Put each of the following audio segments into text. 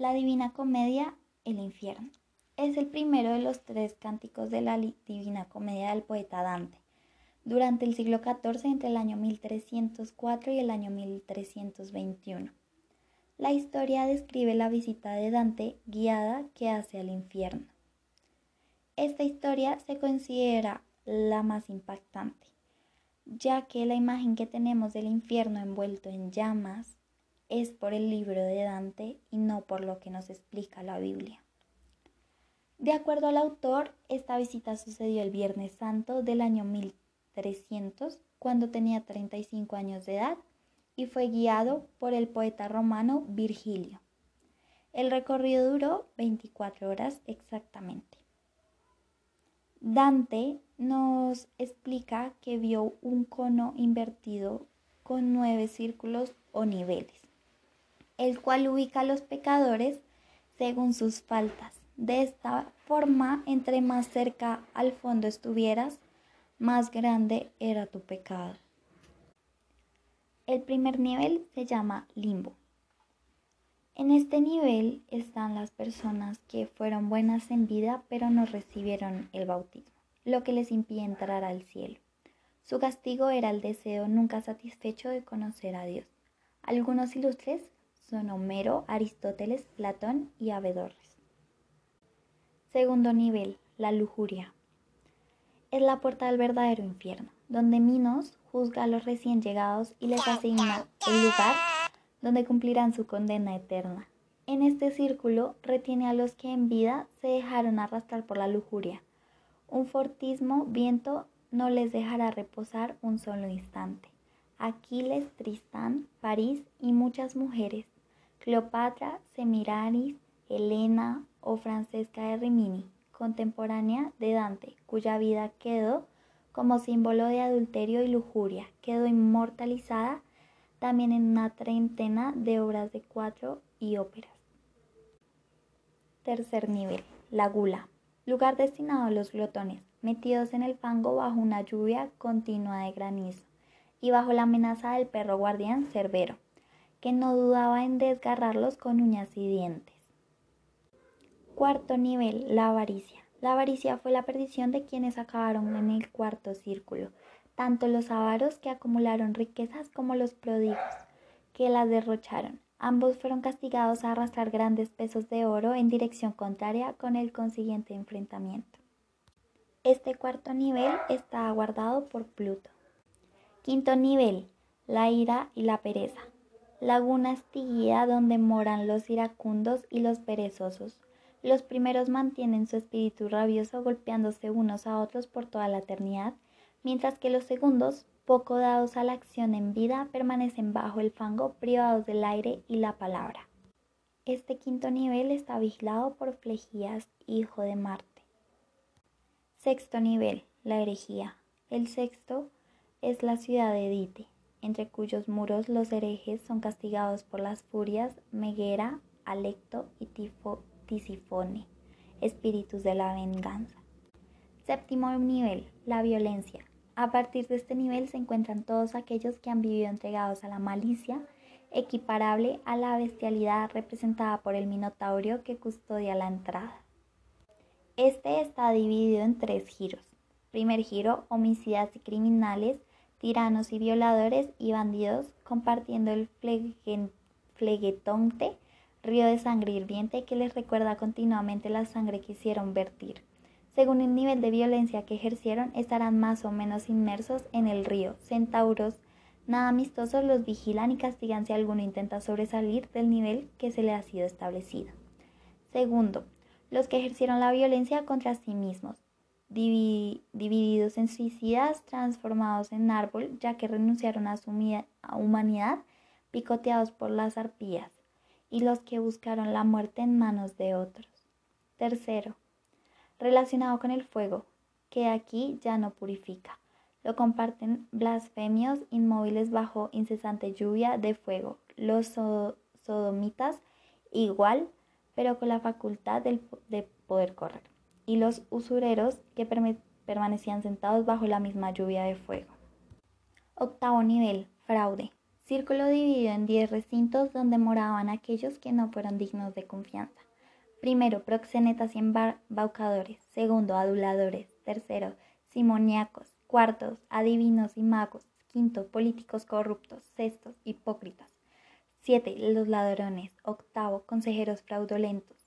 La Divina Comedia, el infierno. Es el primero de los tres cánticos de la Divina Comedia del poeta Dante. Durante el siglo XIV, entre el año 1304 y el año 1321. La historia describe la visita de Dante guiada que hace al infierno. Esta historia se considera la más impactante, ya que la imagen que tenemos del infierno envuelto en llamas es por el libro de Dante y no por lo que nos explica la Biblia. De acuerdo al autor, esta visita sucedió el Viernes Santo del año 1300, cuando tenía 35 años de edad, y fue guiado por el poeta romano Virgilio. El recorrido duró 24 horas exactamente. Dante nos explica que vio un cono invertido con nueve círculos o niveles el cual ubica a los pecadores según sus faltas. De esta forma, entre más cerca al fondo estuvieras, más grande era tu pecado. El primer nivel se llama limbo. En este nivel están las personas que fueron buenas en vida pero no recibieron el bautismo, lo que les impide entrar al cielo. Su castigo era el deseo nunca satisfecho de conocer a Dios. Algunos ilustres son Homero, Aristóteles, Platón y Avedorres. Segundo nivel, la lujuria. Es la puerta del verdadero infierno, donde Minos juzga a los recién llegados y les asigna el lugar donde cumplirán su condena eterna. En este círculo retiene a los que en vida se dejaron arrastrar por la lujuria. Un fortismo viento no les dejará reposar un solo instante. Aquiles, Tristán, París y muchas mujeres Cleopatra, Semiranis, Helena o Francesca de Rimini, contemporánea de Dante, cuya vida quedó como símbolo de adulterio y lujuria, quedó inmortalizada también en una treintena de obras de cuatro y óperas. Tercer nivel, la gula, lugar destinado a los glotones, metidos en el fango bajo una lluvia continua de granizo y bajo la amenaza del perro guardián Cerbero que no dudaba en desgarrarlos con uñas y dientes. Cuarto nivel, la avaricia. La avaricia fue la perdición de quienes acabaron en el cuarto círculo, tanto los avaros que acumularon riquezas como los prodigos que las derrocharon. Ambos fueron castigados a arrastrar grandes pesos de oro en dirección contraria con el consiguiente enfrentamiento. Este cuarto nivel está guardado por Pluto. Quinto nivel, la ira y la pereza laguna estiguía donde moran los iracundos y los perezosos. Los primeros mantienen su espíritu rabioso golpeándose unos a otros por toda la eternidad, mientras que los segundos, poco dados a la acción en vida, permanecen bajo el fango, privados del aire y la palabra. Este quinto nivel está vigilado por Flegías, hijo de Marte. Sexto nivel, la herejía. El sexto es la ciudad de Dite entre cuyos muros los herejes son castigados por las furias Meguera, Alecto y Tisifone, espíritus de la venganza. Séptimo nivel, la violencia. A partir de este nivel se encuentran todos aquellos que han vivido entregados a la malicia, equiparable a la bestialidad representada por el minotaurio que custodia la entrada. Este está dividido en tres giros. Primer giro, homicidas y criminales, tiranos y violadores y bandidos compartiendo el fleguetonte río de sangre hirviente que les recuerda continuamente la sangre que hicieron vertir. Según el nivel de violencia que ejercieron, estarán más o menos inmersos en el río. Centauros nada amistosos los vigilan y castigan si alguno intenta sobresalir del nivel que se le ha sido establecido. Segundo, los que ejercieron la violencia contra sí mismos, divididos en suicidas, transformados en árbol, ya que renunciaron a su humanidad, picoteados por las arpías, y los que buscaron la muerte en manos de otros. Tercero, relacionado con el fuego, que aquí ya no purifica. Lo comparten blasfemios inmóviles bajo incesante lluvia de fuego. Los sodomitas igual, pero con la facultad de poder correr y los usureros que permanecían sentados bajo la misma lluvia de fuego. Octavo nivel, fraude. Círculo dividido en diez recintos donde moraban aquellos que no fueron dignos de confianza. Primero, proxenetas y embaucadores. Segundo, aduladores. Tercero, simoniacos. Cuartos, adivinos y magos. Quinto, políticos corruptos. Sexto, hipócritas. Siete, los ladrones. Octavo, consejeros fraudulentos.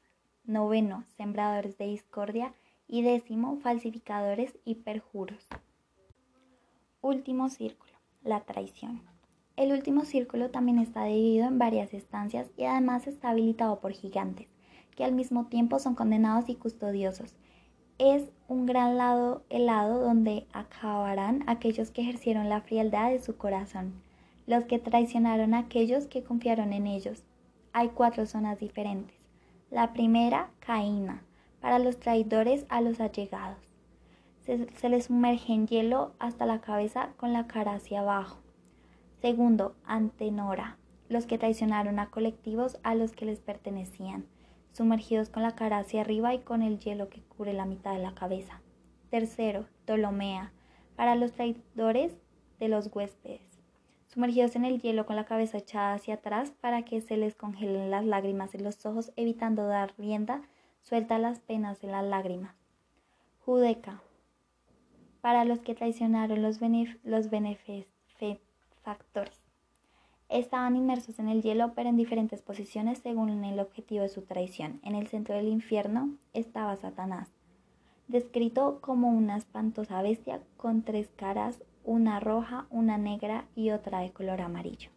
Noveno, sembradores de discordia. Y décimo, falsificadores y perjuros. Último círculo, la traición. El último círculo también está dividido en varias estancias y además está habilitado por gigantes que al mismo tiempo son condenados y custodiosos. Es un gran lado helado donde acabarán aquellos que ejercieron la frialdad de su corazón, los que traicionaron a aquellos que confiaron en ellos. Hay cuatro zonas diferentes. La primera, Caína, para los traidores a los allegados. Se, les sumerge en hielo hasta la cabeza con la cara hacia abajo. Segundo, Antenora, los que traicionaron a colectivos a los que les pertenecían sumergidos con la cara hacia arriba y con el hielo que cubre la mitad de la cabeza. Tercero, Ptolomea, para los traidores de los huéspedes, sumergidos en el hielo con la cabeza echada hacia atrás para que se les congelen las lágrimas en los ojos, evitando dar rienda suelta las penas en las lágrimas. Judeca, para los que traicionaron los, los benefactores. Estaban inmersos en el hielo, pero en diferentes posiciones según el objetivo de su traición. En el centro del infierno estaba Satanás, descrito como una espantosa bestia con tres caras, una roja, una negra y otra de color amarillo.